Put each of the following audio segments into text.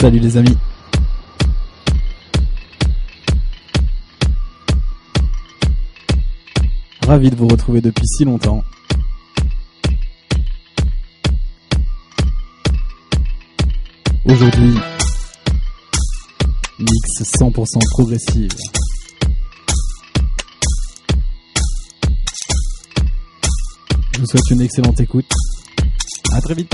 Salut les amis. Ravi de vous retrouver depuis si longtemps. Aujourd'hui, mix 100% progressive. Je vous souhaite une excellente écoute. À très vite.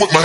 With my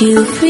you free.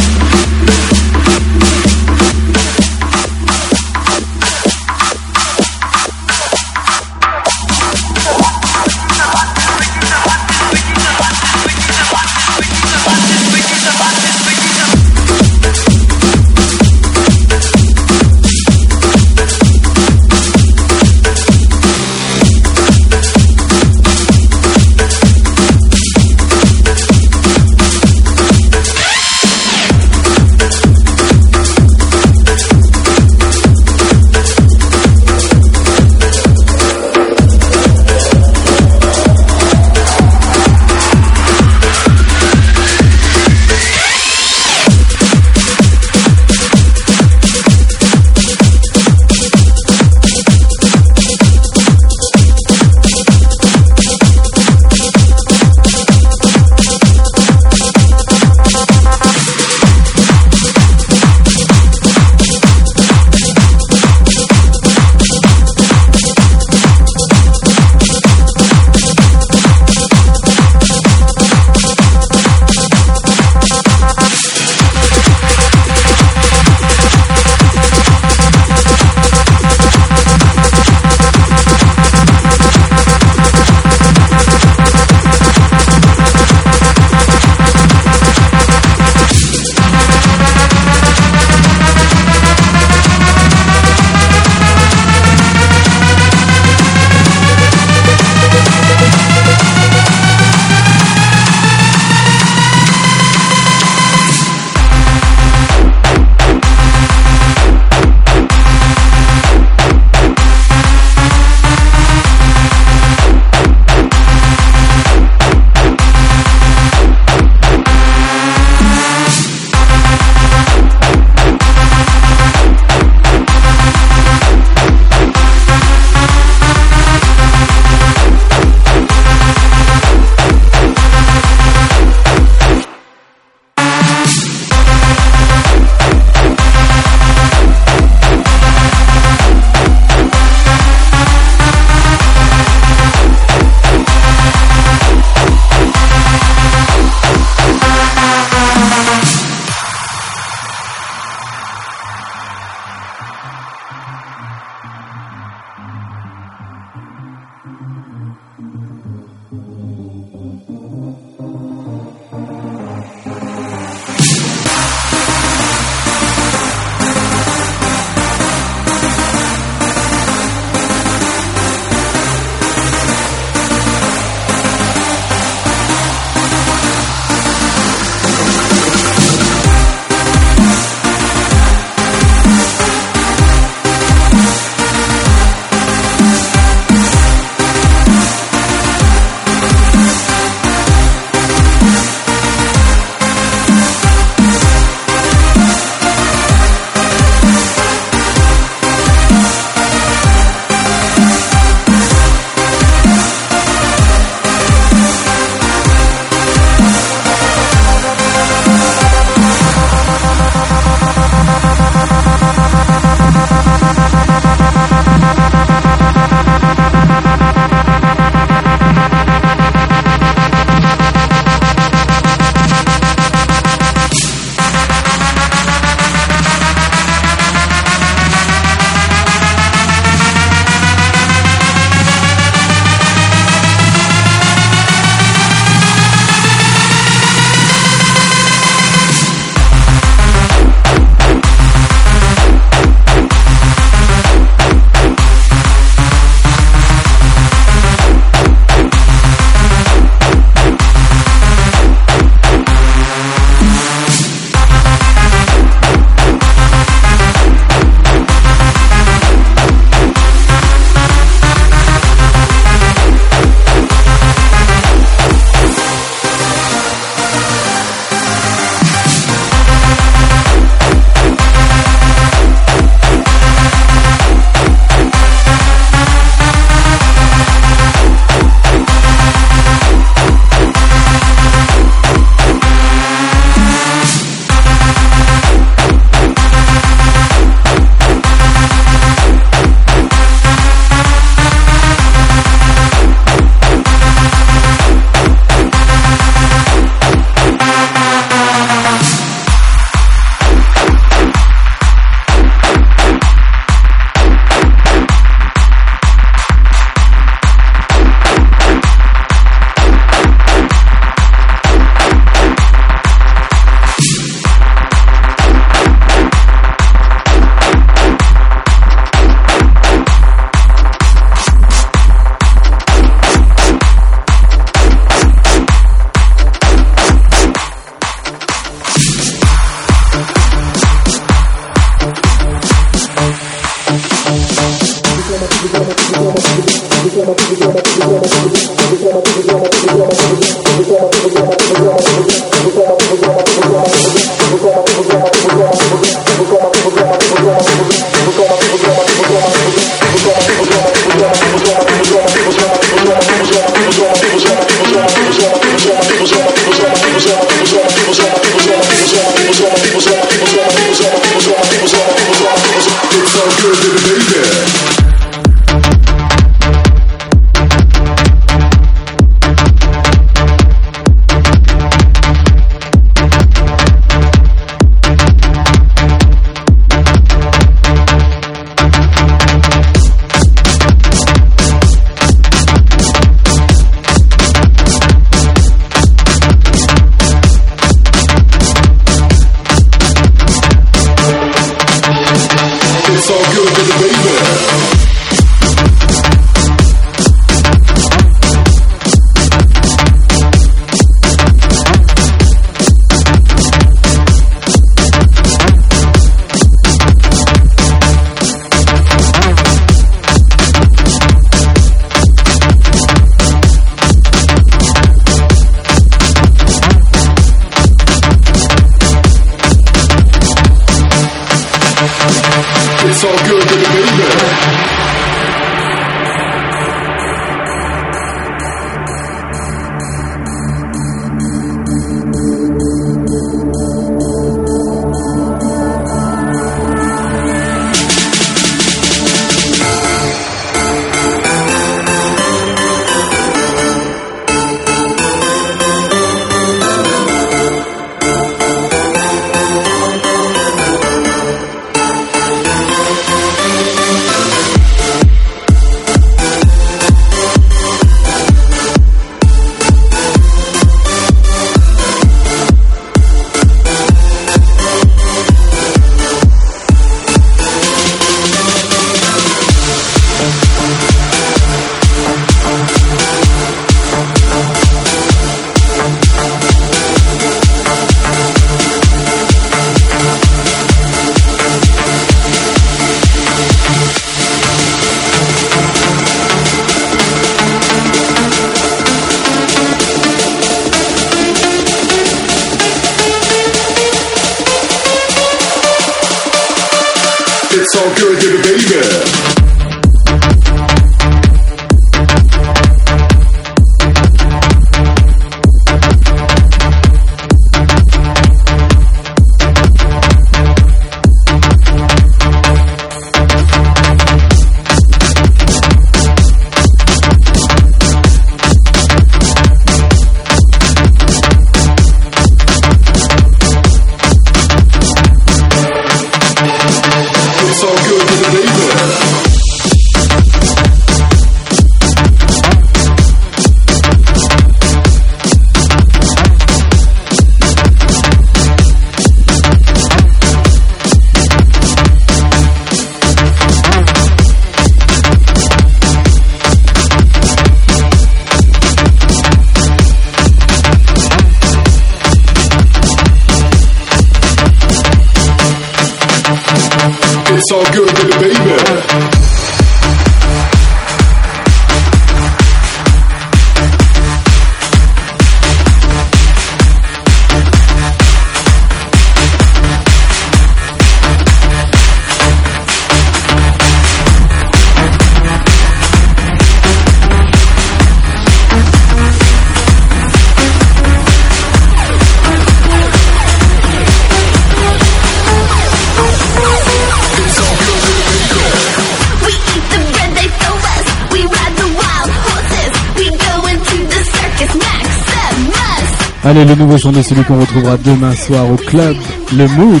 Nouveau son de celui qu'on retrouvera demain soir au club, le Mood.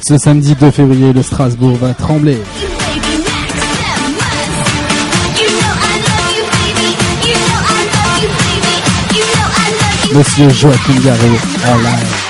Ce samedi 2 février, le Strasbourg va trembler. Monsieur Joachim Garé en live.